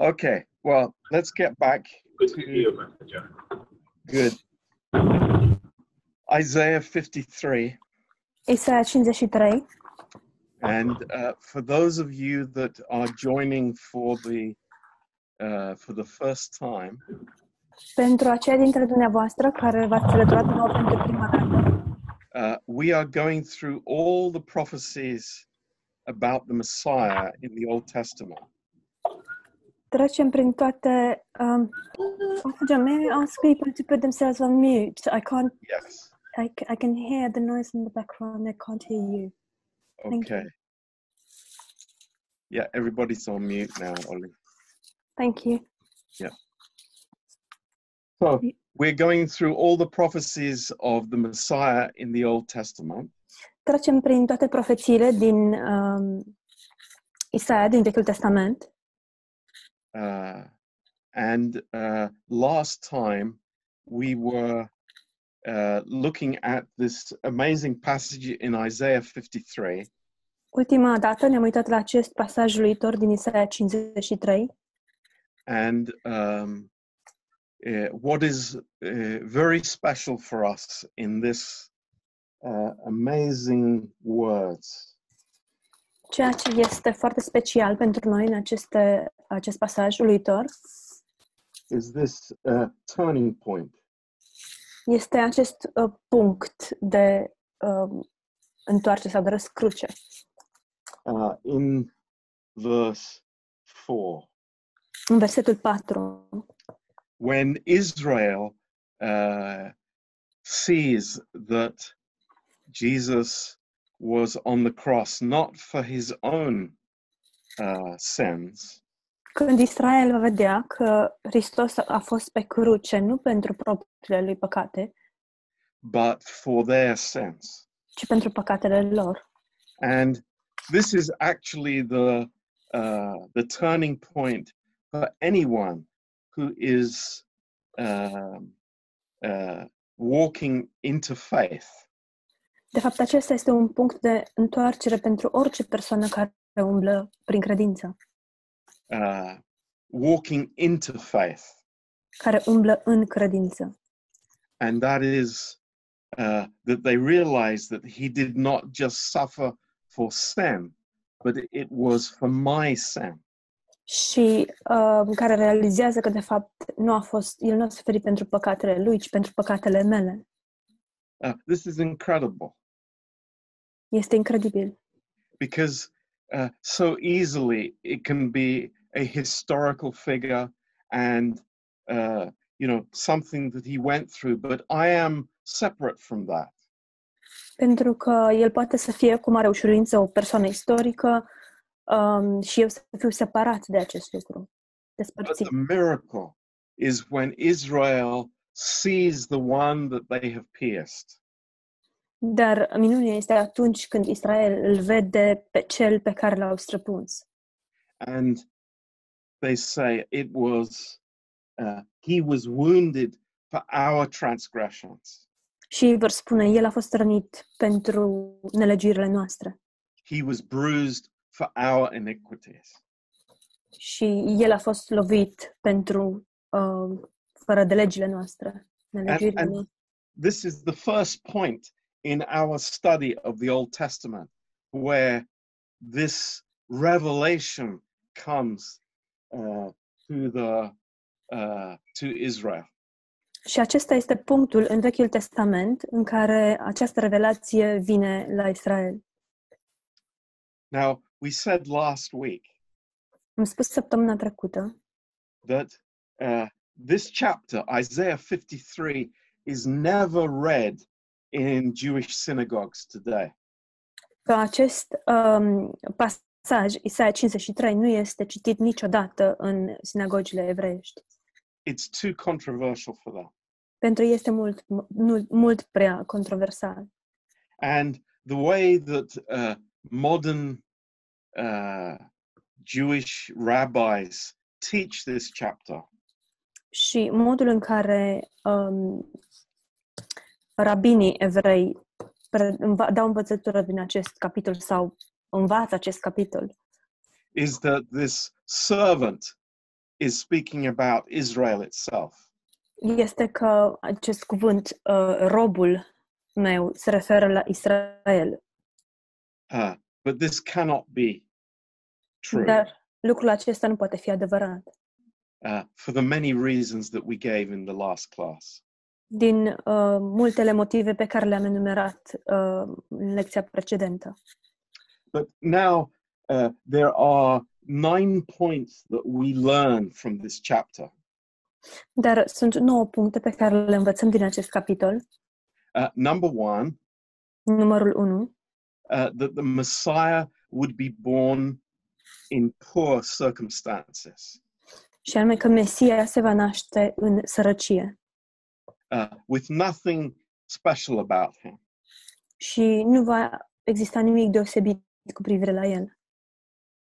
Okay, well, let's get back Good to hear you, good. Isaiah 53. Isaia 53. And uh, for those of you that are joining for the uh, for the first time, Pentru aceia dintre dumneavoastră care v-ați alăturat nou pentru prima dată, uh, we are going through all the prophecies about the Messiah in the Old Testament. Trecem prin toate... Um, Pastor John, may I ask people to put themselves on mute? I can't... Yes. I, I can hear the noise in the background. I can't hear you. Thank you. Okay. Yeah, everybody's on mute now, Ollie. Thank you. Yeah. So we're going through all the prophecies of the Messiah in the Old Testament. Trecem prin toate profețiile din um, Isaia, din Vechiul Testament. Uh, and uh, last time we were uh, looking at this amazing passage in Isaiah 53, Ultima dată ne-am uitat la acest pasaj uluitor din Isaia 53 and um, uh, what is uh, very special for us in this uh, amazing words. Ceea ce este foarte special pentru noi în aceste, acest pasaj uluitor is this a turning point. este acest uh, punct de uh, întoarce sau de răscruce. Uh, in verse 4, În versetul 4, when Israel uh, sees that Jesus was on the cross not for his own uh, sins, când Israel va vedea că Hristos a fost pe cruce nu pentru propriile lui păcate, but for their sins. ci pentru păcatele lor. And this is actually the uh, the turning point for anyone who is um, uh, walking into faith. De fapt, acesta este un punct de întoarcere pentru orice persoană care umblă prin credință, Uh, walking into faith, care umblă în credință. and that is uh, that they realize that he did not just suffer for sin, but it was for my sin. Și uh, care realizează că, de fapt, nu a fost, el nu a suferit pentru păcatele lui, ci pentru păcatele mele. Uh, this is incredible Este incredibil. because uh, so easily it can be a historical figure and uh, you know something that he went through, but I am separate from that. Pentru că el poate să fie cu mare ușurință o persoană istorică um, și eu să fiu separat de acest lucru, But despărțit. the miracle is when Israel sees the one that they have pierced. Dar minunea este atunci când Israel îl vede pe cel pe care l-au străpuns. and they say it was uh, he was wounded for our transgressions. Și vor spune, el a fost rănit pentru nelegiurile noastre. He was bruised for our iniquities. Și el a fost lovit pentru uh, fără de legile noastre, and- noastre. this is the first point in our study of the old testament where this revelation comes to the uh, to israel Și acesta este punctul în Vechiul Testament în care această revelație vine la Israel. now we said last week Am spus săptămâna trecută that uh, this chapter, Isaiah 53, is never read in Jewish synagogues today. că acest um, pasaj, Isaia 53, nu este citit niciodată în sinagogile evreiești. It's too controversial for that. Pentru ei este mult, mult, mult prea controversal. And the way that uh, modern uh, Jewish rabbis teach this chapter Și modul în care um, rabinii evrei pre- înva- dau învățătură din acest capitol sau învață acest capitol is that this servant is speaking about Israel itself. este că acest cuvânt, uh, robul meu, se referă la Israel. Uh, but this cannot be true Dar lucrul acesta nu poate fi adevărat. uh, for the many reasons that we gave in the last class. Din uh, multele motive pe care le-am enumerat uh, în lecția precedentă. But now uh, there are nine points that we learn from this chapter. Dar sunt nouă puncte pe care le învățăm din acest capitol. Uh, number one, Numărul 1. uh, that the Messiah would be born in poor circumstances, Și anume că Mesia se va naște în sărăcie uh, with nothing special about him. și nu va exista nimic deosebit cu privire la el.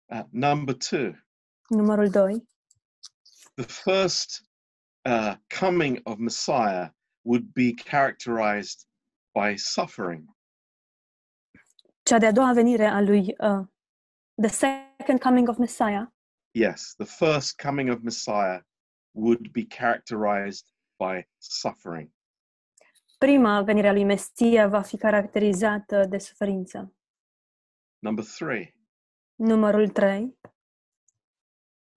Uh, number two, Numărul 2. the first uh, coming of Messiah would be characterized by suffering. Cea de-a doua venire a lui uh, The second coming of Messiah Yes, the first coming of Messiah would be characterized by suffering. Prima venire a lui Mesia va fi caracterizată de suferință. Number three, Numărul 3.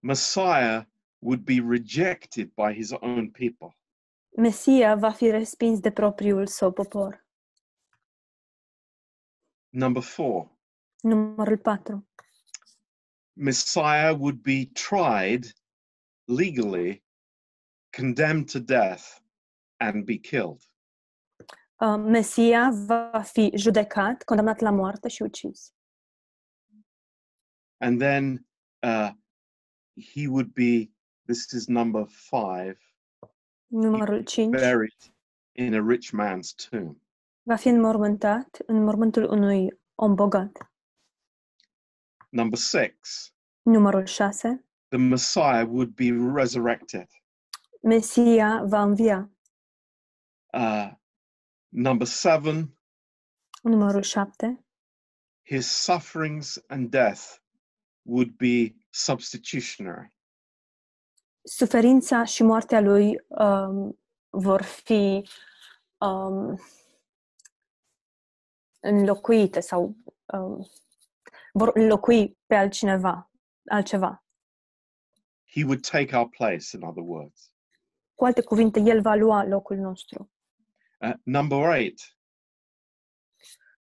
Messiah would be rejected by his own people. Mesia va fi respins de propriul său popor. Number four, Numărul 4. Messiah would be tried legally, condemned to death, and be killed. Uh, Mesia va fi judecat, condamnat la moarte și ucis. And then uh, he would be, this is number five, Numărul 5. buried in a rich man's tomb. Va fi înmormântat în mormântul unui om bogat. Number six, Numărul 6. the Messiah would be resurrected. Mesia va învia. Uh, number seven, Numărul 7. his sufferings and death would be substitutionary. Suferința și moartea lui um, vor fi um, înlocuite sau um, vor înlocui pe altcineva, altceva. He would take our place, in other words. Cu alte cuvinte, el va lua locul nostru. Uh, number eight,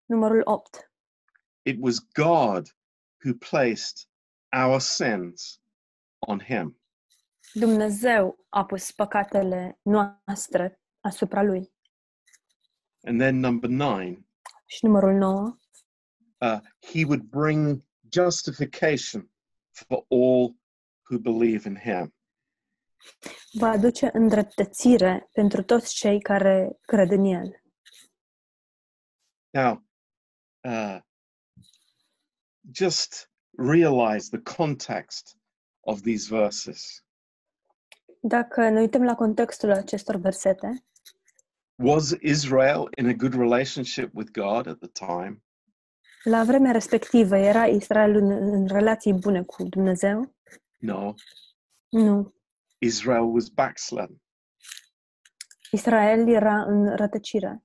Numărul 8. it was God who placed our sins on him. Dumnezeu a pus păcatele noastre asupra lui. And then number nine, Și numărul 9. uh, he would bring justification for all who believe in him. Va aduce îndreptățire pentru toți cei care cred în el. Now, uh, just realize the context of these verses. Dacă ne uităm la contextul acestor versete, Was Israel in a good relationship with God at the time? la vremea respectivă era Israel în, în relații bune cu Dumnezeu? No. Nu. Israel was backslidden. Israel era în rătăcire.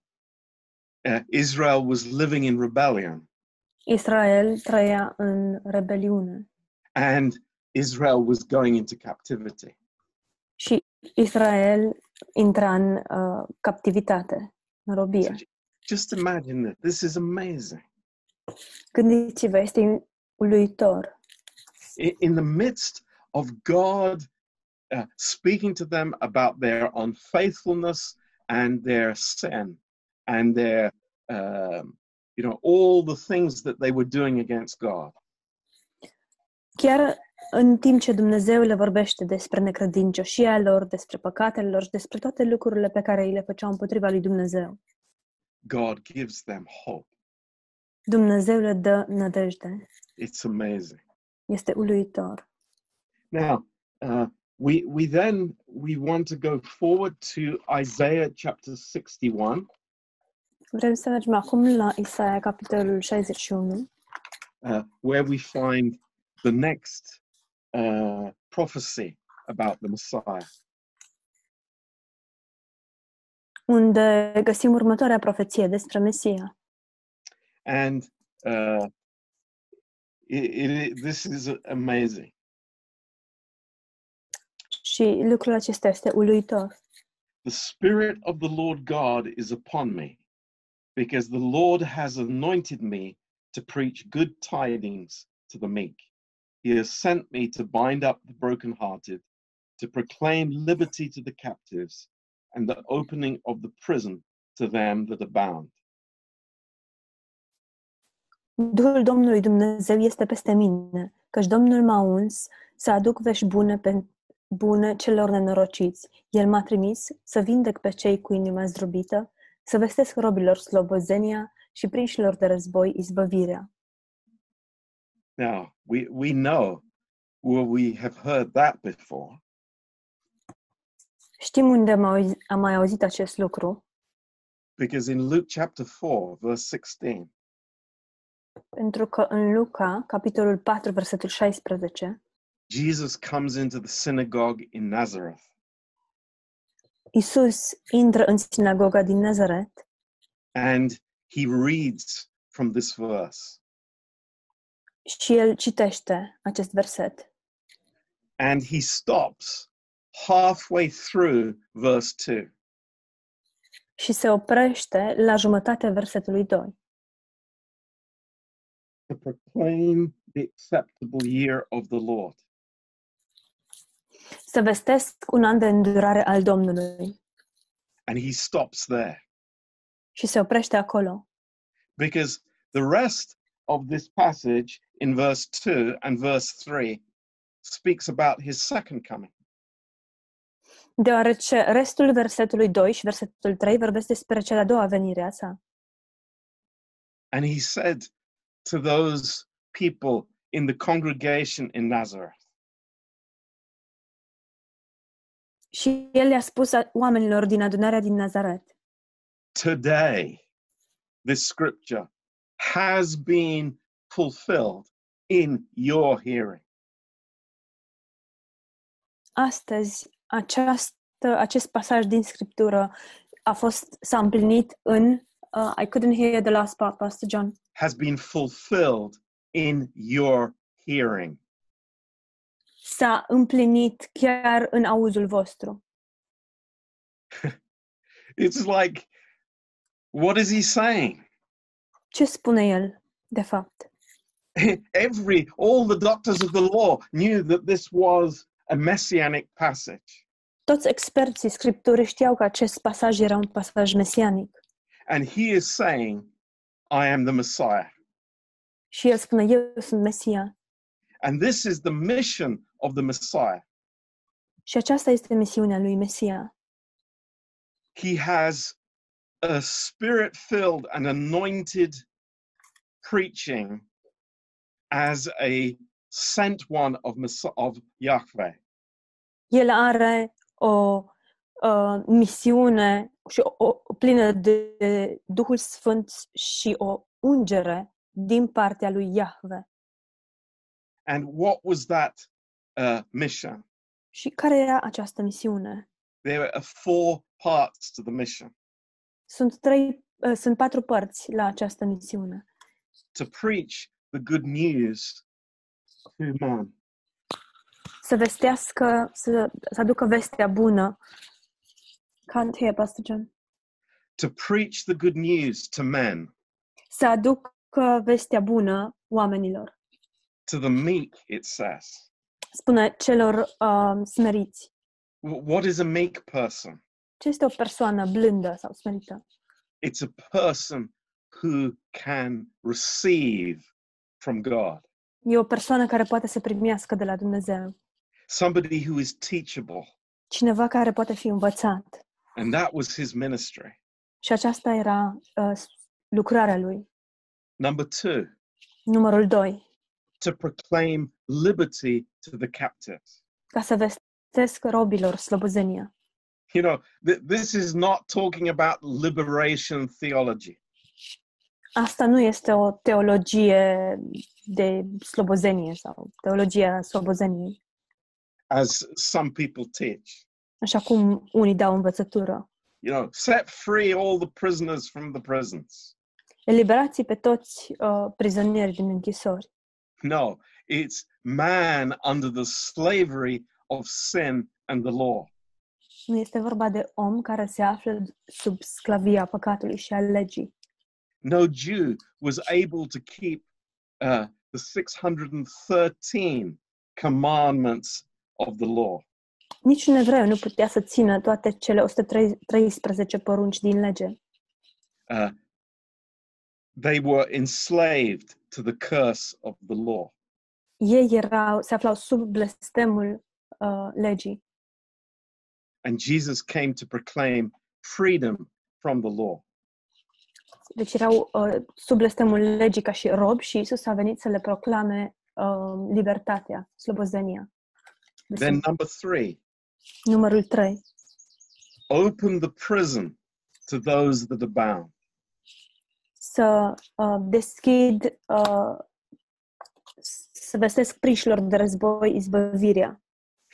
Uh, Israel was living in rebellion, Israel trăia în rebeliune and Israel was going into captivity. și Israel intra în uh, captivitate, în robie. Just imagine that. This is amazing. Gândiți-vă, este uluitor. In the midst of God uh, speaking to them about their unfaithfulness and their sin and their, um, you know, all the things that they were doing against God. Chiar în timp ce Dumnezeu le vorbește despre necredincioșia lor, despre păcatele lor și despre toate lucrurile pe care îi le făceau împotriva lui Dumnezeu, God gives them hope. Dumnezeu le dă nădejde. It's amazing. Este uluitor. Now, uh, we we then we want to go forward to Isaiah chapter 61, Vrem să mergem acum la Isaia, capitolul 61, uh, where we find the next uh, prophecy about the Messiah. unde găsim următoarea profeție despre Mesia. And uh, it, it, this is amazing. Și lucrul acesta este uluitor. The Spirit of the Lord God is upon me, because the Lord has anointed me to preach good tidings to the meek. He has sent me to bind up the brokenhearted, to proclaim liberty to the captives, and the opening of the prison to them that are bound. Duhul Domnului Dumnezeu este peste mine, căci Domnul m-a uns să aduc vești bune, pe, bune celor nenorociți. El m-a trimis să vindec pe cei cu inima zdrobită, să vestesc robilor slobozenia și prinșilor de război izbăvirea. Now, we, we know where we have heard that before. Știm unde am, auzi, am mai auzit acest lucru, Because in Luke chapter 4, verse 16, pentru că în Luca, capitolul 4, versetul 16, Jesus comes into the synagogue in Nazareth Isus intră în sinagoga din Nazaret and he reads from this verse. și el citește acest verset. And he stops halfway through verse 2. și se oprește la jumătatea versetului 2 to proclaim the acceptable year of the Lord. Să vestesc un an de îndurare al Domnului And he stops there și se oprește acolo. because the rest of this passage in verse 2 and verse 3 speaks about his second coming. Deoarece restul versetului 2 și versetul 3 vorbesc despre cea de-a doua venire a sa. And he said to those people in the congregation in Nazareth, Și el le-a spus a- oamenilor din adunarea din Nazaret, Today, this scripture has been fulfilled in your hearing. astăzi această, acest pasaj din Scriptură a fost, s-a împlinit în, uh, I couldn't hear the last part, Pastor John, Has been fulfilled in your hearing. S-a împlinit chiar în auzul vostru. It's like, what is he saying? Ce spune el, de fapt? Every, all the doctors of the law knew that this was a messianic passage. Toți experții Scripturii știau că acest pasaj era un pasaj mesianic. And he is saying, I am the Messiah. Și el spune, eu sunt Mesia. And this is the mission of the Messiah. Și aceasta este misiunea lui Mesia. He has a spirit filled and anointed preaching as a sent one of, Mess- of Yahweh. El are o uh, misiune și o, o plină de Duhul Sfânt și o ungere din partea lui Iahve. And what was that uh, mission? Și care era această misiune? There are four parts to the mission Sunt trei, uh, sunt patru părți la această misiune. to preach the good news to man, Să vestească, să, să aducă vestea bună. Can't hear, Pastor John. to preach the good news to men, Să aducă vestea bună oamenilor. to the meek, it says. Spune celor uh, smeriți. W- What is a meek person? Ce este o persoană blândă sau smerită? It's a person who can receive from God, E o persoană care poate să primească de la Dumnezeu. somebody who is teachable. Cineva care poate fi învățat. And that was his ministry. Și aceasta era uh, lucrarea lui. Number two, Numărul 2. to proclaim liberty to the captives. Ca să vestesc robilor slobozenia. You know, th- this is not talking about liberation theology. Asta nu este o teologie de slobozenie sau teologia slobozeniei. as some people teach. Așa cum unii dau învățătură. You know, set free all the prisoners from the prisons. Eliberați pe toți uh, prizonierii din închisori. No, it's man under the slavery of sin and the law. Nu este vorba de om care se află sub sclavia păcatului și a legii. No Jew was able to keep uh, the 613 commandments of the law. Niciun evreu nu putea să țină toate cele 113 porunci din lege. Uh, they were enslaved to the curse of the law. Ei erau, se aflau sub blestemul uh, legii. And Jesus came to proclaim freedom from the law. Deci erau uh, sub blestemul legii ca și rob și Isus a venit să le proclame uh, libertatea, slobozenia. Then, number three, Numărul 3. open the prison to those that are bound. Să uh, deschid, uh, să vestesc prișilor de război izbăvirea.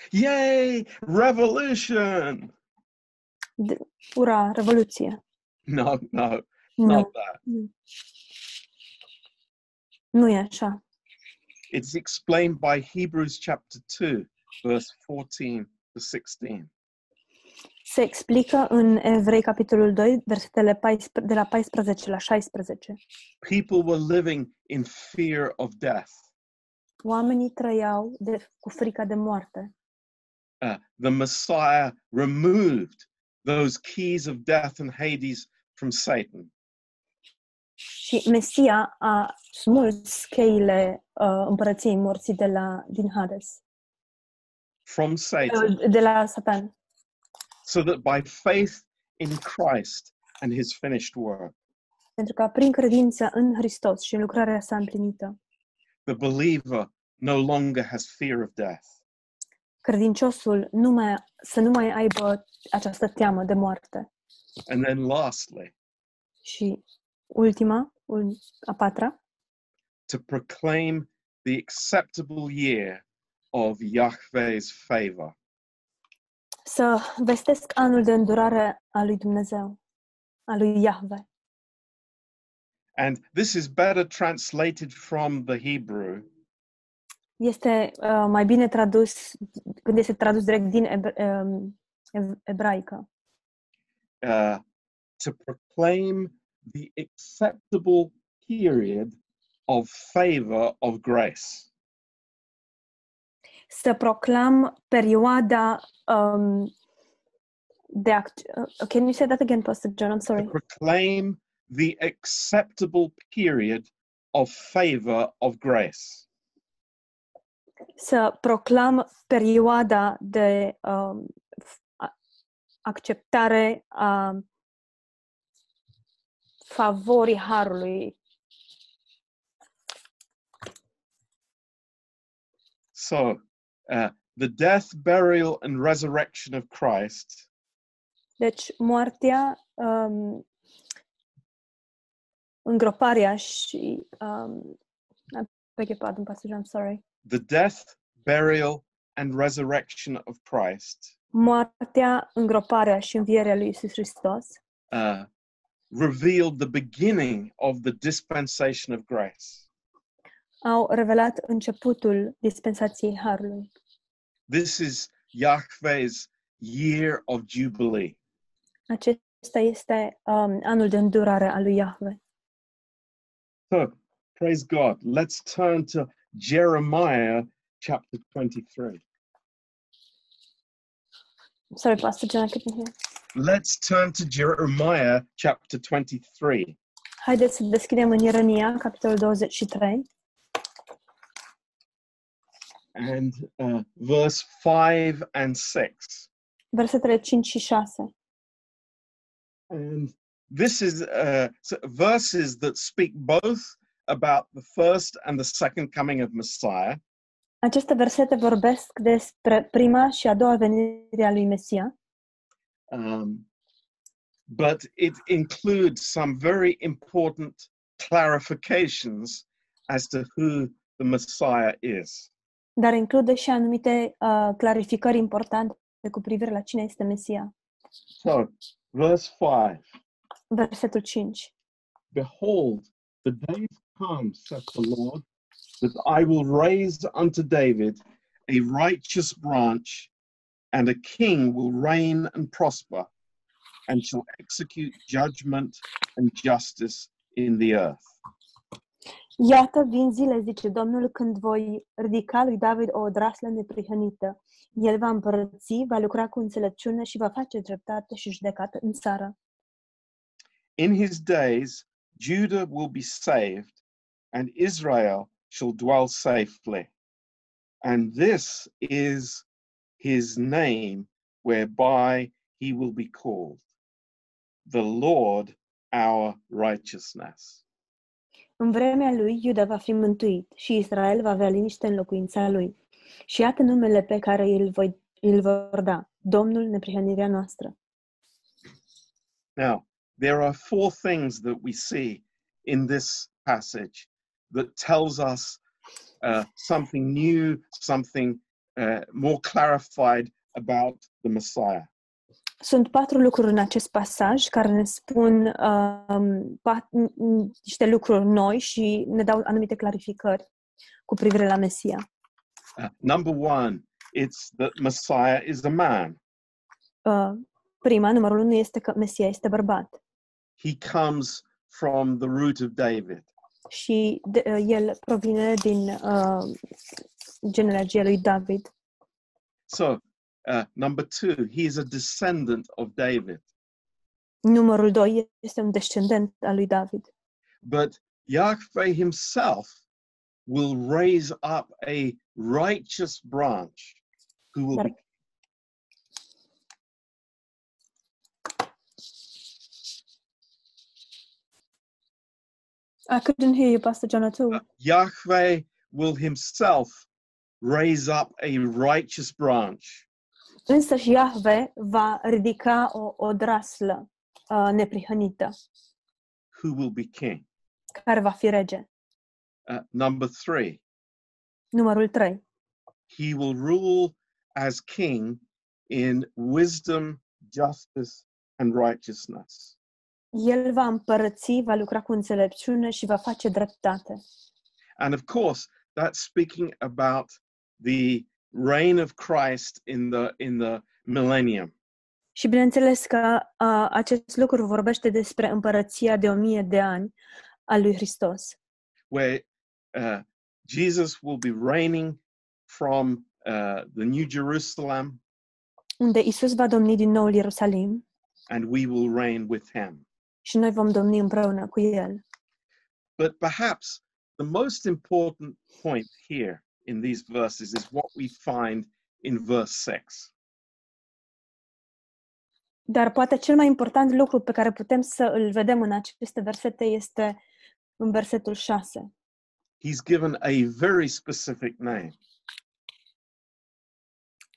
Yay! Revolution! De, ura, revoluție. No, no, Nu, not that. nu e așa. It's explained by Hebrews chapter 2, verse 14 to 16. Se explică în Evrei, capitolul 2, versetele 14, de la 14 la 16. People were living in fear of death. Oamenii trăiau de, cu frica de moarte. Uh, the Messiah removed those keys of death and Hades from Satan. Și Mesia a smuls cheile uh, împărăției morții de la, din Hades, From Satan, uh, de la Satan, so that by faith in Christ and his finished work, pentru că prin credință în Hristos și în lucrarea sa împlinită, the believer no longer has fear of death. credinciosul nu mai, să nu mai aibă această teamă de moarte. And then, lastly, Și ultima, a patra, to proclaim the acceptable year of Yahweh's favor. să vestesc anul de îndurare a lui Dumnezeu, a lui Yahweh. And this is better translated from the Hebrew Este uh, mai bine tradus, când este tradus direct din um, ebraică, uh, to proclaim the acceptable period of favor of grace. să proclam perioada um, de act- uh, Can you say that again, Pastor John? I'm To sorry. proclaim the acceptable period of favor of grace. Să proclam perioada de um, acceptare a favorii harului. So, uh, the death, burial, and resurrection of Christ Deci, moartea, um, îngroparea și... Um, I beg your pardon, Pastor John, I'm sorry. the death, burial, and resurrection of Christ Moartea, îngroparea și învierea lui Isus Hristos uh, revealed the beginning of the dispensation of grace. au revelat începutul dispensației Harului. This is Yahweh's year of jubilee. Acesta este um, anul de îndurare al lui Yahweh. So, praise God. Let's turn to Jeremiah chapter 23. Sorry, Pastor John, I couldn't hear. Let's turn to Jeremiah chapter 23. Haideți să deschidem în Ieremia, capitolul 23, and uh, verse 5 and 6. versetele 5 și 6. And this is uh, verses that speak both about the first and the second coming of Messiah, Aceste versete vorbesc despre prima și a doua venire a lui Mesia, um, but it includes some very important clarifications as to who the Messiah is. dar include și anumite uh, clarificări importante cu privire la cine este Mesia. So, verse 5 Versetul 5. Behold, the days come, saith the Lord, that I will raise unto David a righteous branch, and a king will reign and prosper, and shall execute judgment and justice in the earth. Iată, vin zile, zice Domnul, când voi ridica lui David o odraslă neprihănită. El va împărăți, va lucra cu înțelepciune și va face dreptate și judecată în țară. In his days, Judah will be saved, and Israel shall dwell safely. And this is his name whereby he will be called the Lord our righteousness. În vremea lui, Iuda va fi mântuit și Israel va avea liniște în locuința lui. Și iată numele pe care îl, voi, îl vor da, Domnul neprihănirea noastră. Now, there are four things that we see in this passage that tells us uh, something new, something uh, more clarified about the Messiah. Sunt patru lucruri în acest pasaj care ne spun um, pat, niște lucruri noi și ne dau anumite clarificări cu privire la Mesia. Uh, number one, it's that Messiah is a man. Uh, prima, numărul unu, este că Mesia este bărbat He comes from the root of David. și de, uh, el provine din uh, genealogia lui David. So, uh, number two, he is a descendant of David. Numărul doi este un descendent al lui David. But Yahweh himself will raise up a righteous branch who will Dar- be I couldn't hear you, Pastor Jonathan. Yahweh will himself raise up a righteous branch Însă și Iahve va ridica o odraslă uh, neprihănită, who will be king. care va fi rege. Uh, number three, Numărul 3. he will rule as king in wisdom, justice, and righteousness. El va împărăți, va lucra cu înțelepciune și va face dreptate. And of course, that's speaking about the reign of Christ in the in the millennium. Și bineînțeles că uh, acest lucru vorbește despre împărăția de o mie de ani a lui Hristos, where uh, Jesus will be reigning from uh, the New Jerusalem unde Isus va domni din nou Ierusalim and we will reign with him. Și noi vom domni împreună cu El. But perhaps the most important point here in these verses is what we find in verse 6. Dar poate cel mai important lucru pe care putem să îl vedem în aceste versete este în versetul 6. He's given a very specific name.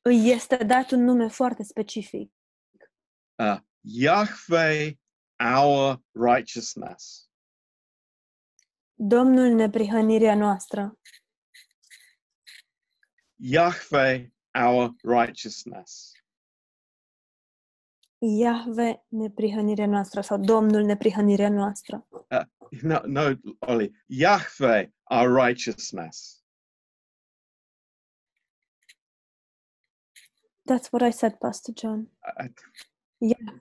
Îi este dat un nume foarte specific. Uh, Yahweh, our righteousness. Domnul neprihănirea noastră. Yahweh, our righteousness. Iahve neprihănirea noastră sau Domnul neprihănirea noastră. Uh, no, no, Ollie. Yahweh, our righteousness. That's what I said, Pastor John. I- Yeah.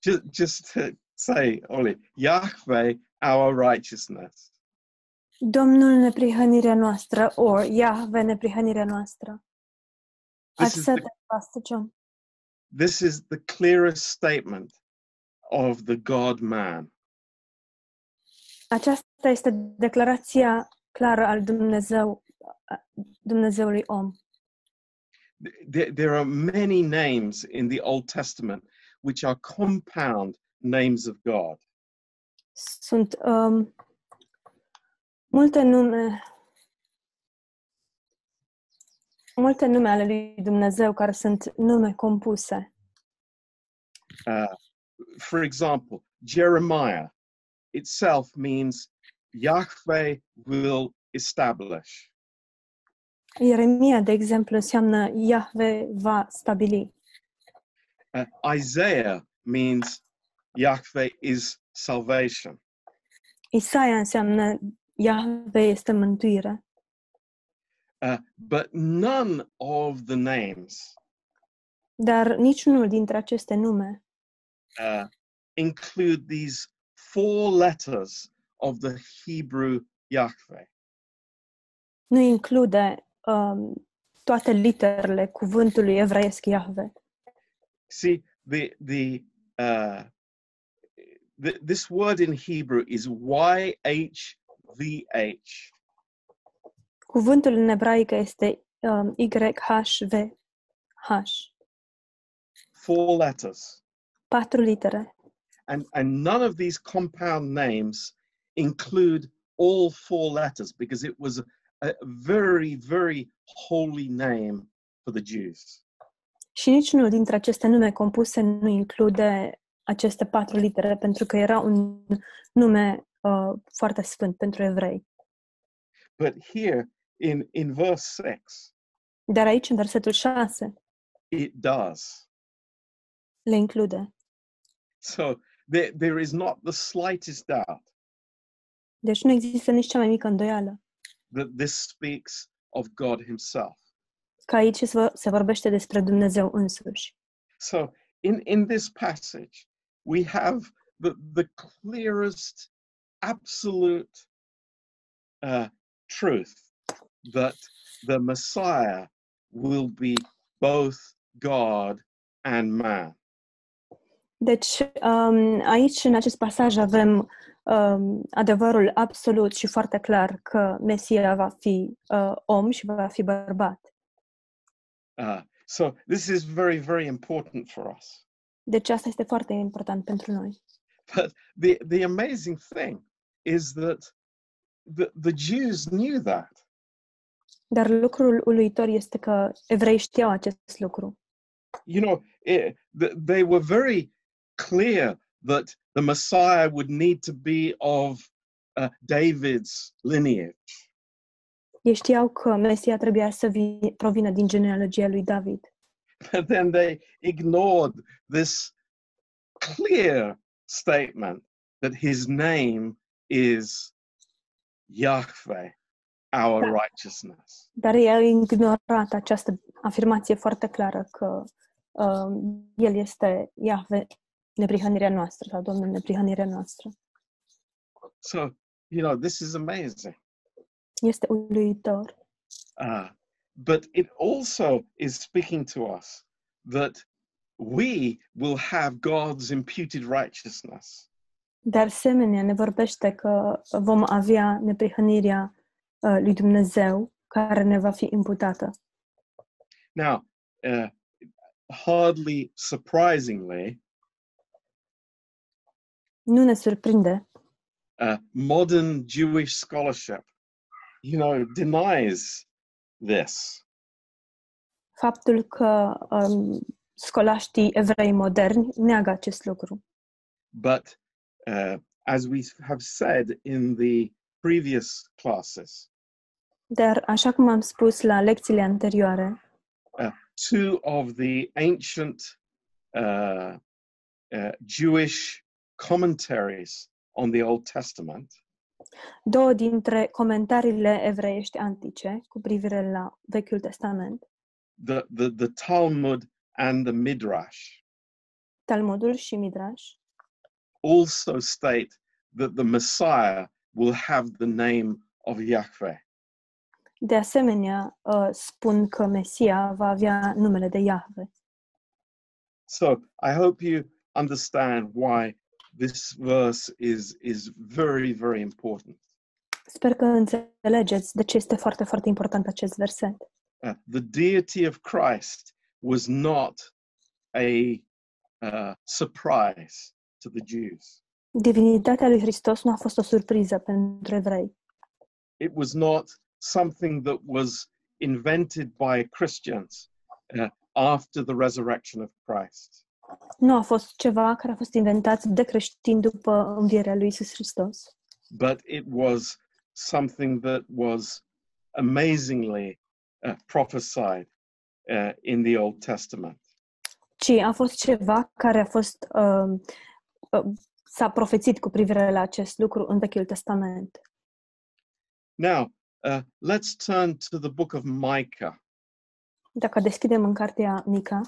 Just, just to say, Ollie, Yahweh, our righteousness. Domnul neprihănirea noastră or Iahve neprihănirea noastră. This is, said the, that, Pastor John. this is the clearest statement of the God man. Aceasta este declarația clară al Dumnezeu, Dumnezeului om. There, there are many names in the Old Testament which are compound names of God. Sunt um, multe nume multe nume ale lui Dumnezeu care sunt nume compuse. Uh, for example, Jeremiah itself means Yahweh will establish. Ieremia, de exemplu, înseamnă Iahve va stabili. Uh, Isaiah means Yahweh is salvation. Isaia înseamnă Iahve este mântuire. Uh, but none of the names Dar niciunul dintre aceste nume uh, include these four letters of the Hebrew Yahweh. nu include um, toate literele cuvântului evreiesc Iahve. See, the the uh, th- this word in Hebrew is YHVH. Cuvântul în ebraică este um, YHVH. Four letters, Patru litere. and and none of these compound names include all four letters because it was a very very holy name for the Jews. Și niciunul dintre aceste nume compuse nu include aceste patru litere, pentru că era un nume uh, foarte sfânt pentru evrei. But here in in verse six, Dar aici, în versetul 6, it does. le include. So there, there is not the slightest doubt Deci nu există nici cea mai mică îndoială that this speaks of God Himself. Că aici se vor- se vorbește despre Dumnezeu însuși. So in, in this passage, we have the, the clearest, absolute uh, truth that the Messiah will be both God and man. Deci, um, aici, în acest pasaj, avem um, adevărul absolut și foarte clar că Mesia va fi uh, om și va fi bărbat. Uh, so this is very, very important for us. Deci asta este foarte important pentru noi. But the, the amazing thing is that the, the Jews knew that. Dar lucrul uluitor este că evrei știau acest lucru. You know, it, th- they were very clear that the Messiah would need to be of uh, David's lineage. Ei știau că Mesia trebuia să vi- provină din genealogia lui David. But then they ignored this clear statement that his name is Yahweh, our Yeah. righteousness. Dar ei au ignorat această afirmație foarte clară că um, El este Iahve, neprihănirea noastră, sau Domnul neprihănirea noastră. So, you know, this is amazing. Este uluitor. Uh, but it also is speaking to us that we will have God's imputed righteousness. De asemenea, ne vorbește că vom avea neprihănirea uh, lui Dumnezeu care ne va fi imputată. Now, uh, hardly surprisingly, Nu ne surprinde uh, modern Jewish scholarship, you know, denies this. faptul că um, scolaștii evrei moderni neagă acest lucru. But uh, as we have said in the previous classes, Dar, așa cum am spus la lecțiile anterioare, two of the ancient uh, uh, Jewish commentaries on the Old Testament două dintre comentariile evreiești antice cu privire la Vechiul Testament, the, the, the Talmud and the Midrash Talmudul și Midrash, also state that the Messiah will have the name of Yahweh. de asemenea uh, spun că Mesia va avea numele de Iahve. So I hope you understand why this verse is, is very, very important. Sper că înțelegeți de ce este foarte, foarte important acest verset. Uh, the deity of Christ was not a uh, surprise to the Jews. Divinitatea lui Hristos nu a fost o surpriză pentru evrei. It was not something that was invented by Christians uh, after the resurrection of Christ. Nu a fost ceva care a fost inventat de creștini după învierea lui Isus Hristos, but it was something that was amazingly uh, prophesied uh, in the Old Testament. ci a fost ceva care a fost uh, uh, s-a profețit cu privire la acest lucru în Vechiul Testament. Now, uh, let's turn to the book of Micah. Dacă deschidem în cartea Mica,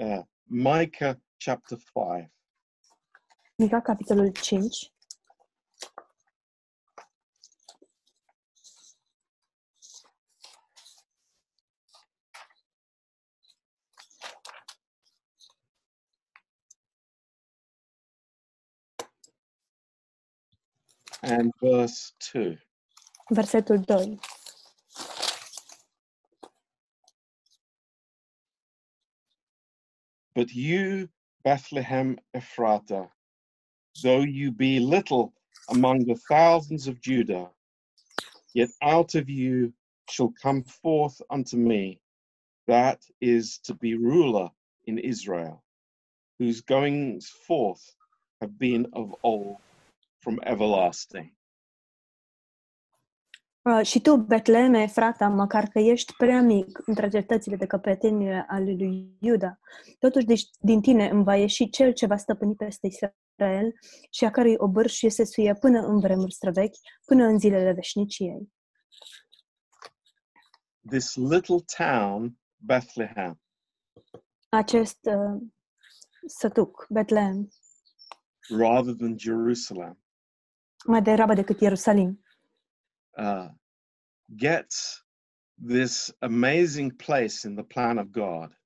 Uh, Micah chapter 5. Mica, capitolul 5, and verse 2. versetul 2. But you, Bethlehem Ephratah, though you be little among the thousands of Judah, yet out of you shall come forth unto me that is to be ruler in Israel, whose goings forth have been of old from everlasting. Uh, și tu, Betleme, frata, măcar că ești prea mic între cetățile de căpetenie ale lui Iuda, totuși deci, din tine îmi va ieși cel ce va stăpâni peste Israel și a cărui obârș este suie până în vremuri străvechi, până în zilele veșniciei. This little town, Bethlehem, Acest uh, sătuc, Betlehem, rather than Jerusalem, mai degrabă decât Ierusalim, uh, gets this amazing place in the plan of God,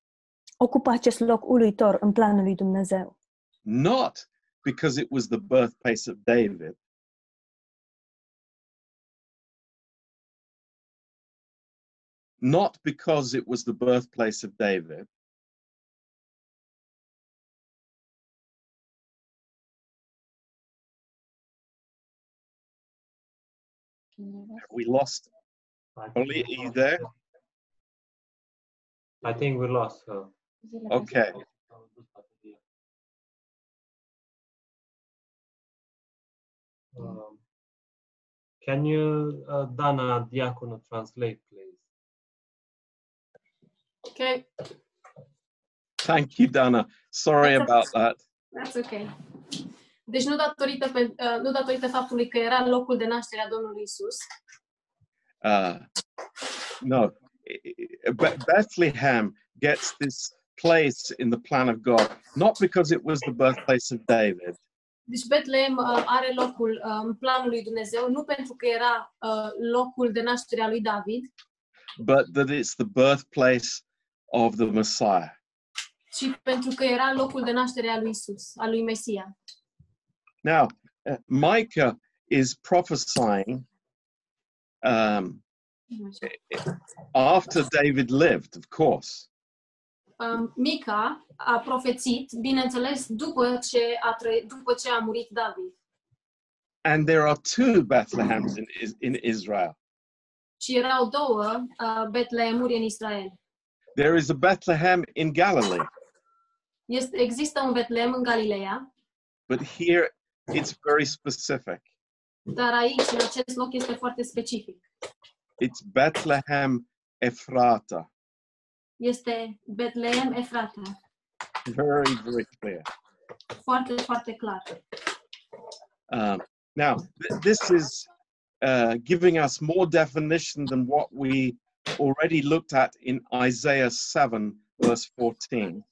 ocupă acest loc uluitor în planul lui Dumnezeu. not because it was the birthplace of David, not because it was the birthplace of David, we lost. I think Oli, we lost there? her. I think we lost her. Okay. Um, can you, uh, Dana Diaconu, translate, please? Okay, Thank you, Dana. Sorry That's about that. that's okay. Deci nu datorită, pe, uh, nu datorită faptului că era locul de naștere a Domnului Isus, Uh, no, Be- Bethlehem gets this place in the plan of God, not because it was the birthplace of David, deci Betlehem uh, are locul uh, în planul lui Dumnezeu, nu pentru că era uh, locul de naștere a lui David, but that it's the birthplace of the Messiah. ci pentru că era locul de naștere a lui Isus, a lui Mesia. Now, uh, Micah is prophesying um, after David lived, of course. Um, Mica a profețit, bineînțeles, după ce a, trăi, după ce a murit David. And there are two Bethlehems in, in Israel. Și erau două uh, Betlehemuri în Israel. There is a Bethlehem in Galilee, Este, există un Betlehem în Galileea, but here it's very specific. Dar aici, în acest loc, este foarte specific. It's Bethlehem Ephrata. Este Betlehem Efrata. Very, very clear. Foarte, foarte clar. Um, now, th- this is uh, giving us more definition than what we already looked at in Isaiah 7, verse 14.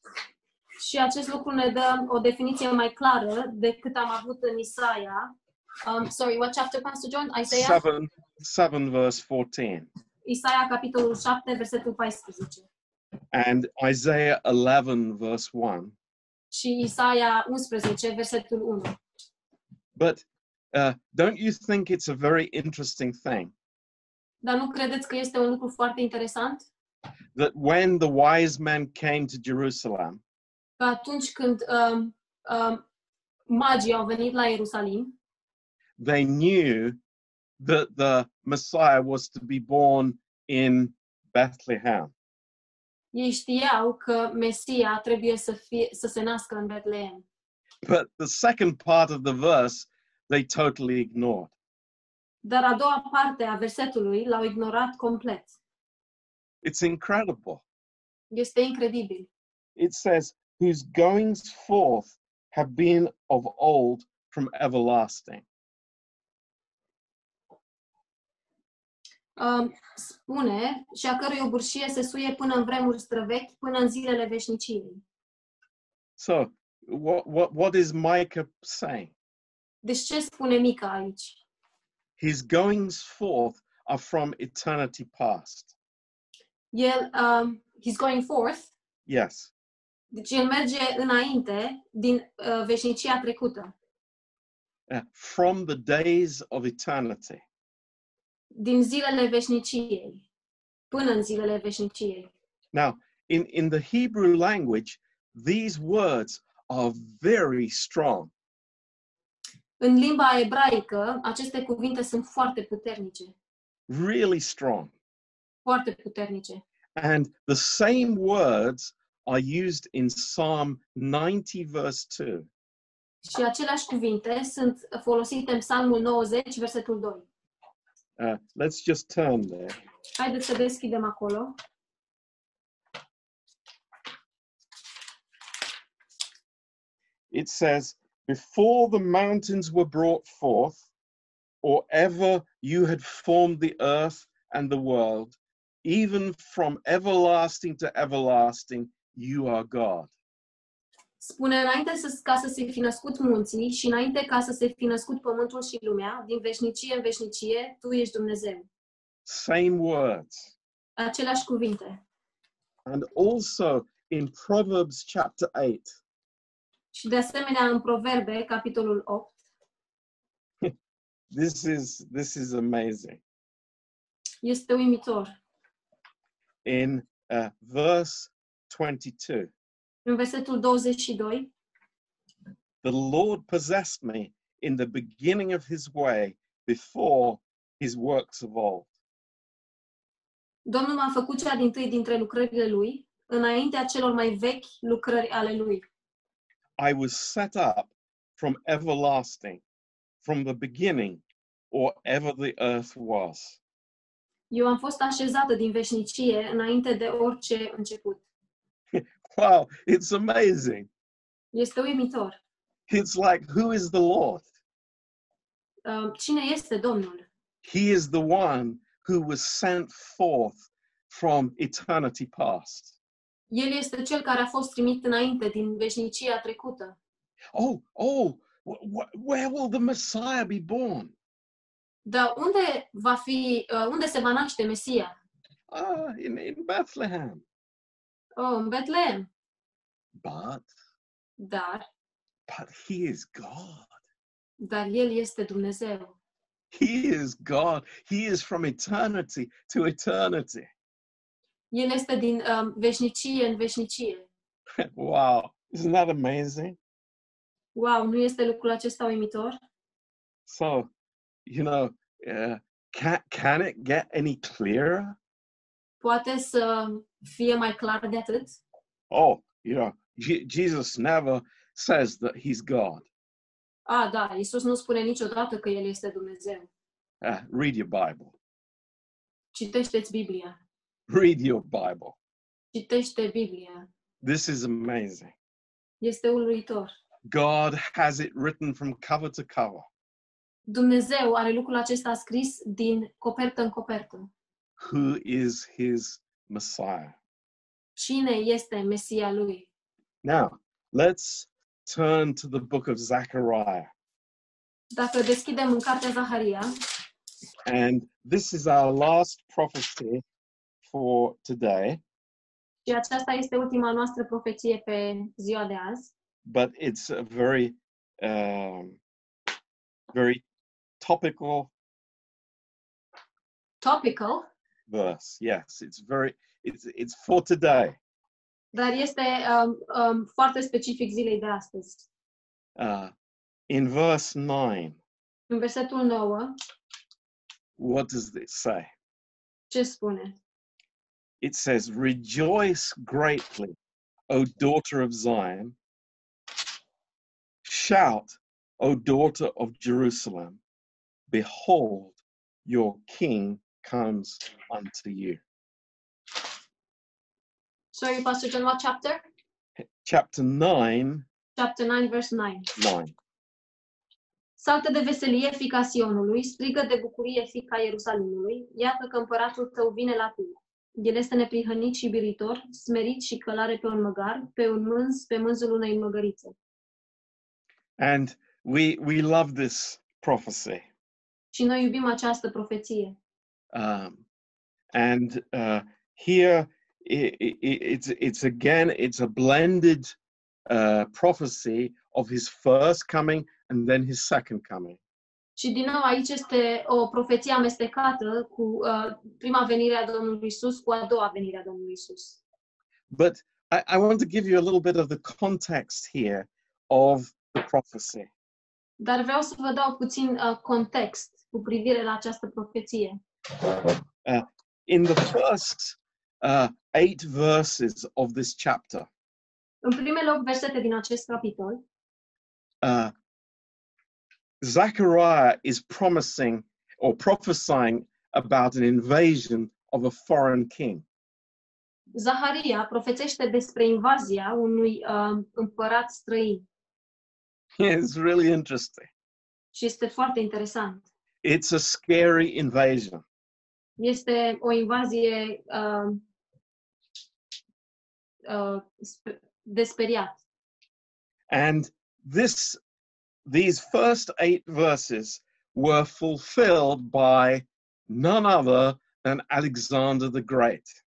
Și acest lucru ne dă o definiție mai clară decât am avut în Isaia. Um, sorry, what chapter, Pastor John? Isaiah? 7, 7 verse 14. Isaia, capitolul 7, versetul 14. And Isaiah 11, verse 1. Și Isaia 11, versetul 1. But uh, don't you think it's a very interesting thing Dar nu credeți că este un lucru foarte interesant? that when the wise men came to Jerusalem, Că atunci când um, um, magii au venit la Ierusalim, they knew that the Messiah was to be born in Bethlehem. ei știau că Mesia trebuie să, fie, să se nască în Betlehem. But the second part of the verse, they totally ignored. Dar a doua parte a versetului l-au ignorat complet. It's incredible. Este incredibil. It says, whose goings forth have been of old from everlasting. Spune, și a cărui obârșie se suie până în vremuri străvechi, până în zilele veșniciei. So, what, what, what is Micah saying? Deci ce spune Mica aici? His goings forth are from eternity past. El, um, he's going forth, Yes. deci el merge înainte din uh, veșnicia trecută, Uh, from the days of eternity. Din zilele veșniciei, până în zilele veșniciei. Now, in, in the Hebrew language, these words are very strong. În limba ebraică, aceste cuvinte sunt foarte puternice, really strong. foarte puternice. And the same words are used in Psalm 90, verse 2. Și aceleași cuvinte sunt folosite în Psalmul 90, versetul 2. Uh, let's just turn there. Haideți să deschidem acolo. It says, Before the mountains were brought forth, or ever you had formed the earth and the world, even from everlasting to everlasting, you are God. Spune înainte să, ca să se fi născut munții și înainte ca să se fi născut pământul și lumea, din veșnicie în veșnicie, Tu ești Dumnezeu. Same words. Aceleași cuvinte. And also in Proverbs chapter 8, Și de asemenea în Proverbe, capitolul 8, this is this is amazing. este uimitor. In uh, verse 22, În versetul 22, the Lord possessed me in the beginning of his way before his works of old. Domnul m-a făcut cea din tâi dintre lucrările Lui, înaintea celor mai vechi lucrări ale Lui. I was set up from everlasting, from the beginning, or ever the earth was. Eu am fost așezată din veșnicie înainte de orice început. Wow, it's amazing. Este uimitor. It's like, who is the Lord? Uh, Cine este Domnul? He is the one who was sent forth from eternity past. El este cel care a fost trimit înainte din veșnicia trecută. Oh, oh, wh- wh- where will the Messiah be born? Dar unde va fi, uh, unde se va naște Mesia? Ah, in, in Bethlehem. Oh, în Betlehem. But, Dar, but he is God. dar El este Dumnezeu. He is God. He is from eternity to eternity. El este din um, veșnicie în veșnicie. wow, isn't that amazing? Wow, nu este lucrul acesta uimitor? So, you know, uh, can, can it get any clearer? Poate să fie mai clar de atât? Oh, you know, Je- Jesus never says that he's God. A, da, Isus nu spune niciodată că El este Dumnezeu. Uh, read your Bible. Citește-ți Biblia. Read your Bible. Citește Biblia. This is amazing. Este uluitor. God has it written from cover to cover. Dumnezeu are lucrul acesta scris din copertă în copertă. Who is his Messiah? Cine este Mesia lui? Now, let's turn to the book of Zechariah. Dacă deschidem în cartea Zaharia, And this is our last prophecy for today, și aceasta este ultima noastră profeție pe ziua de azi, but it's a very, um, very topical topical, verse. Yes, it's very, it's, it's for today. dar este um, um, foarte specific zilei de astăzi. Uh, in verse 9, În versetul 9, what does it say? ce spune? It says, Rejoice greatly, O daughter of Zion. Shout, O daughter of Jerusalem. Behold, your king comes unto you. Sorry, Pastor John, what chapter? chapter 9, Chapter 9, verse 9. 9. Saltă de veselie, fica Sionului, strigă de bucurie, fica Ierusalimului, iată că împăratul tău vine la tine. El este neprihănit și biritor, smerit și călare pe un măgar, pe un mânz, pe mânzul unei măgărițe. And we, we love this prophecy. Și noi iubim această profeție. Um, and uh, here i i it's, it's again, it's a blended uh, prophecy of his first coming and then his second coming. Și din nou aici este o profeție amestecată cu uh, prima venire a Domnului Isus cu a doua venire a Domnului Isus. But I, I want to give you a little bit of the context here of the prophecy. Dar vreau să vă dau puțin uh, context cu privire la această profeție. In the first uh, eight verses of this chapter, În primele 8 versete din acest capitol, uh, Zechariah is promising or prophesying about an invasion of a foreign king. Zaharia profețește despre invazia unui uh, împărat străin It's really interesting. și este foarte interesant. It's a scary invasion. Este o invazie uh, uh, de speriat. And this, these first eight verses were fulfilled by none other than Alexander the Great.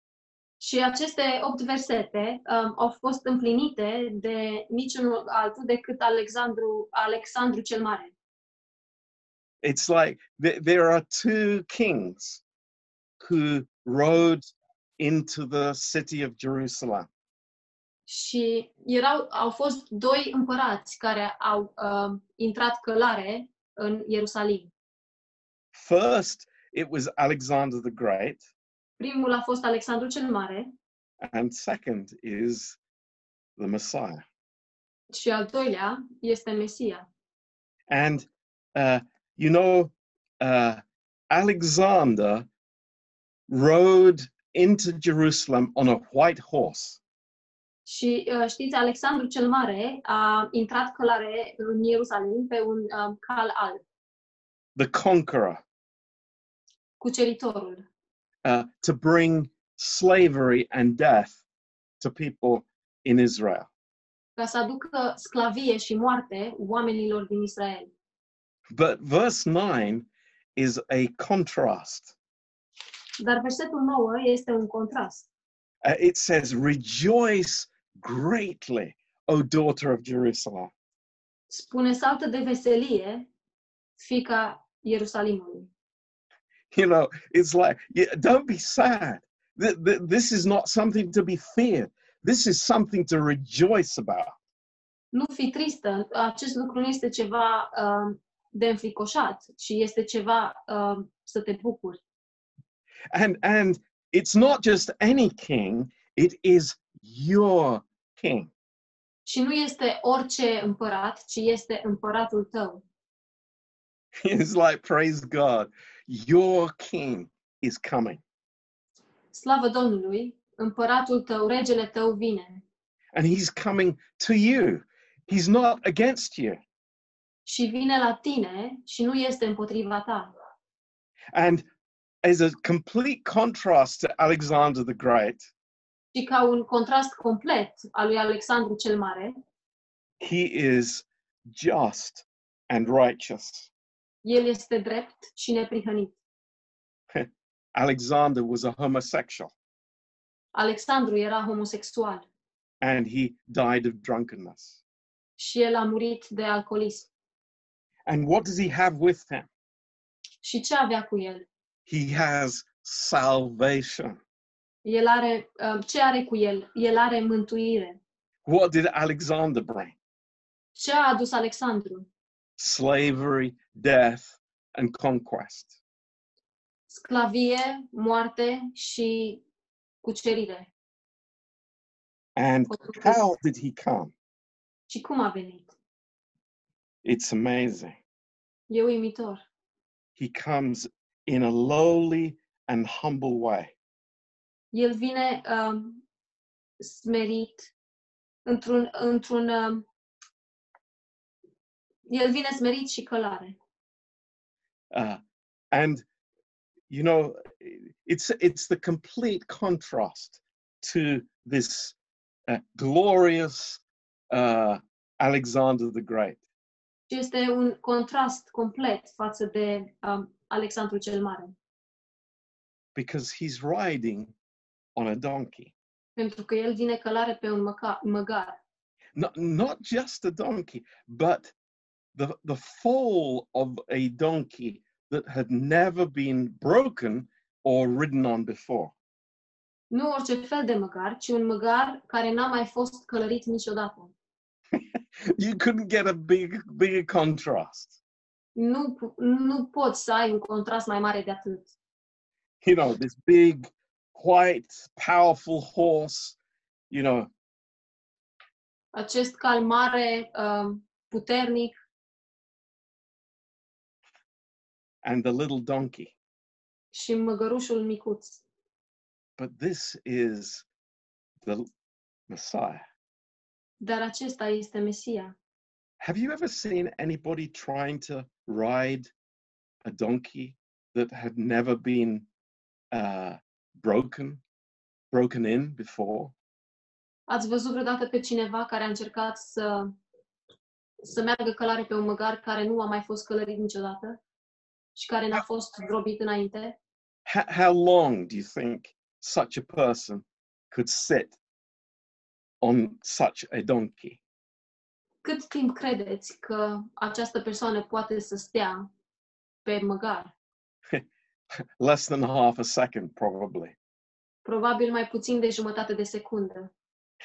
Și aceste opt versete um, au fost împlinite de niciunul altul decât Alexandru, Alexandru cel Mare. It's like th- there are two kings who rode into the city of Jerusalem. Și erau, au fost doi împărați care au uh, intrat călare în Ierusalim. First, it was Alexander the Great, Primul a fost Alexandru cel Mare and second is the Messiah. și al doilea este Mesia. And uh, you know, uh, Alexander rode into Jerusalem on a white horse. Și uh, știți, Alexandru cel Mare a intrat călare în Ierusalim pe un uh, cal alb, the conqueror, cuceritorul, uh, to bring slavery and death to people in Israel. ca să aducă sclavie și moarte oamenilor din Israel. But verse 9 is a contrast. Dar versetul 9 este un contrast. Uh, it says, Rejoice greatly, O daughter of Jerusalem. Spune saltă de veselie, fica Ierusalimului. You know, it's like, yeah, don't be sad. Th- th- This is not something to be feared. This is something to rejoice about. Nu fi tristă, acest lucru nu este ceva uh, de înfricoșat, ci este ceva uh, să te bucuri. And and it's not just any king, it is your king. Și nu este orice împărat, ci este împăratul tău. It's like, praise God, your king is coming. Slavă Domnului, împăratul tău, regele tău vine. And he's coming to you. He's not against you. Și vine la tine și nu este împotriva ta. And as a complete contrast to Alexander the Great, Și ca un contrast complet al lui Alexandru cel Mare, he is just and righteous. el este drept și neprihănit. Alexander was a homosexual Alexandru era homosexual and he died of drunkenness. și el a murit de alcoolism. And what does he have with him? Și ce avea cu el? He has salvation. El are, uh, ce are cu el? El are mântuire. What did Alexander bring? Ce a adus Alexandru? Slavery, death, and conquest. Sclavie, moarte și cucerire. And how did he come? Și cum a venit? It's amazing. E uimitor. He comes in a lowly and humble way. El vine um, smerit, într-un, într-un um, el vine smerit și călare. Uh, and you know, it's it's the complete contrast to this uh, glorious uh, Alexander the Great. Și este un contrast complet față de um, Alexandru cel Mare. because he's riding on a donkey. Pentru că el vine călare pe un măgar. Not, not just a donkey, but the, the fall of a donkey that had never been broken or ridden on before. Nu orice fel de măgar, ci un măgar care n-a mai fost călărit niciodată. You couldn't get a big, bigger contrast. Nu, nu poți să ai un contrast mai mare de atât. You know, this big, white, powerful horse, you know, Acest cal mare, um, puternic and the little donkey. și măgărușul micuț. But this is the Messiah. Dar acesta este Mesia. Have you ever seen anybody trying to ride a donkey that had never been uh, broken, broken in before? Ați văzut vreodată pe cineva care a încercat să, să meargă călare pe un măgar care nu a mai fost călărit niciodată și care n-a fost drobit înainte? How, how long do you think such a person could sit on such a donkey? Cât timp credeți că această persoană poate să stea pe măgar? Less than half a second, probably. Probabil mai puțin de jumătate de secundă.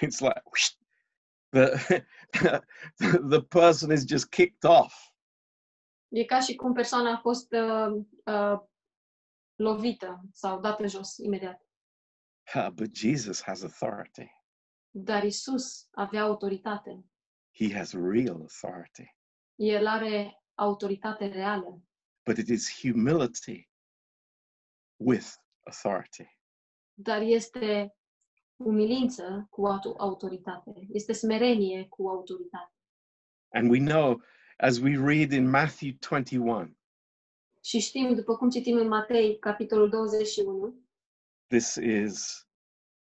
It's like whoosh, the the person is just kicked off. E ca și cum persoana a fost uh, uh, lovită sau dată jos imediat. Uh, but Jesus has authority. Dar Isus avea autoritate. He has real authority. El are autoritate reală. But it is humility with authority. dar este umilință cu autoritate. Este smerenie cu autoritate. And we know as we read in Matthew 21, Și știm, după cum citim în Matei, capitolul 21, this is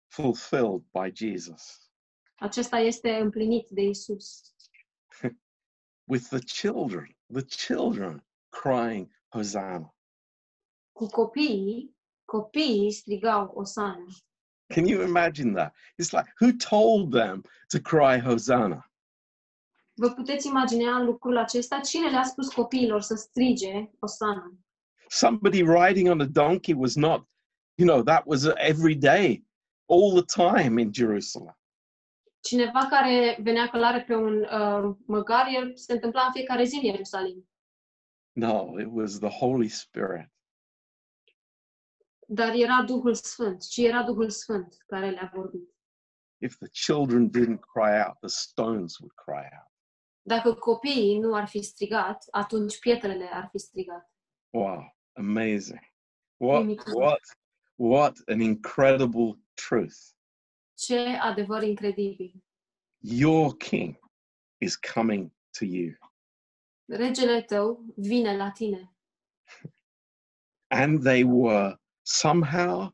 fulfilled by Jesus. Acesta este împlinit de Isus. With the children, the children crying, Hosanna. Cu copiii, copiii strigau Osana. Can you imagine that? It's like, who told them to cry Hosanna? Vă puteți imagina lucrul acesta? Cine le-a spus copiilor să strige Osana? Somebody riding on a donkey was not, you know, that was every day, all the time in Jerusalem. Cineva care venea călare pe un uh, măgar, el se întâmpla în fiecare zi în Ierusalim. No, it was the Holy Spirit. Dar era Duhul Sfânt, ci era Duhul Sfânt care le-a vorbit. If the children didn't cry out, the stones would cry out. Dacă copiii nu ar fi strigat, atunci pietrele ar fi strigat. Wow, amazing. What, Uimitor. what, what an incredible truth. Ce adevăr incredibil! Your king is coming to you. Regele tău vine la tine. And they were somehow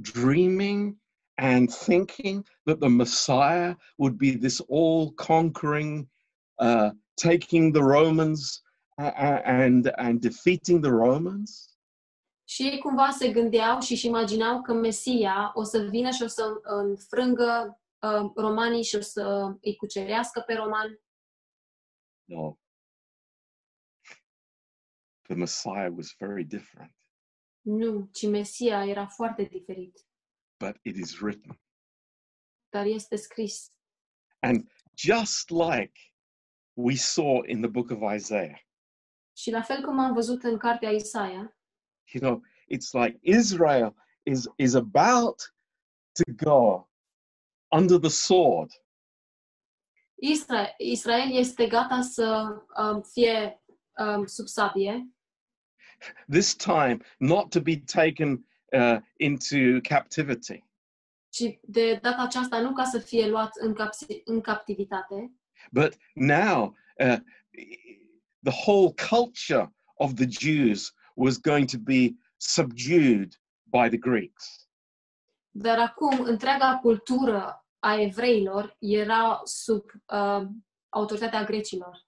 dreaming and thinking that the Messiah would be this all conquering, uh, taking the Romans uh, uh, and, and defeating the Romans. Și ei cumva se gândeau și își imaginau că Mesia o să vină și o să înfrângă uh, romanii și o să îi cucerească pe romani. No. The Messiah was very different, Nu, ci Mesia era foarte diferit. but it is written. Dar este scris. And just like we saw in the book of Isaiah, Și la fel cum am văzut în cartea Isaia, you know, it's like Israel is, is about to go under the sword. Isra- Israel este gata să um, fie um, sub sabie, This time, not to be taken uh, into captivity, ci de data aceasta nu ca să fie luat în, capsi- în captivitate, but now uh, the whole culture of the Jews was going to be subdued by the Greeks. dar acum întreaga cultură a evreilor era sub uh, autoritatea grecilor.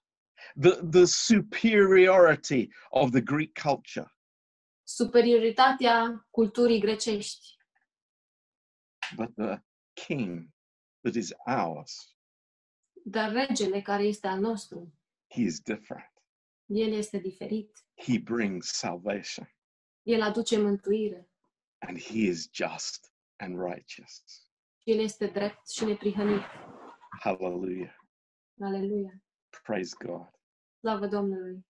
The, the superiority of the Greek culture. Superioritatea culturii grecești. But the king that is ours, Dar regele care este al nostru, he is different. El este diferit. He brings salvation El aduce mântuire. and he is just and righteous. El este drept și neprihănit. Hallelujah. Aleluia. Praise God. Slavă Domnului.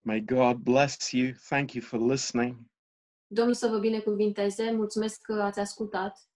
May God bless you. Thank you for listening. Domnul să vă binecuvinteze. Mulțumesc că ați ascultat.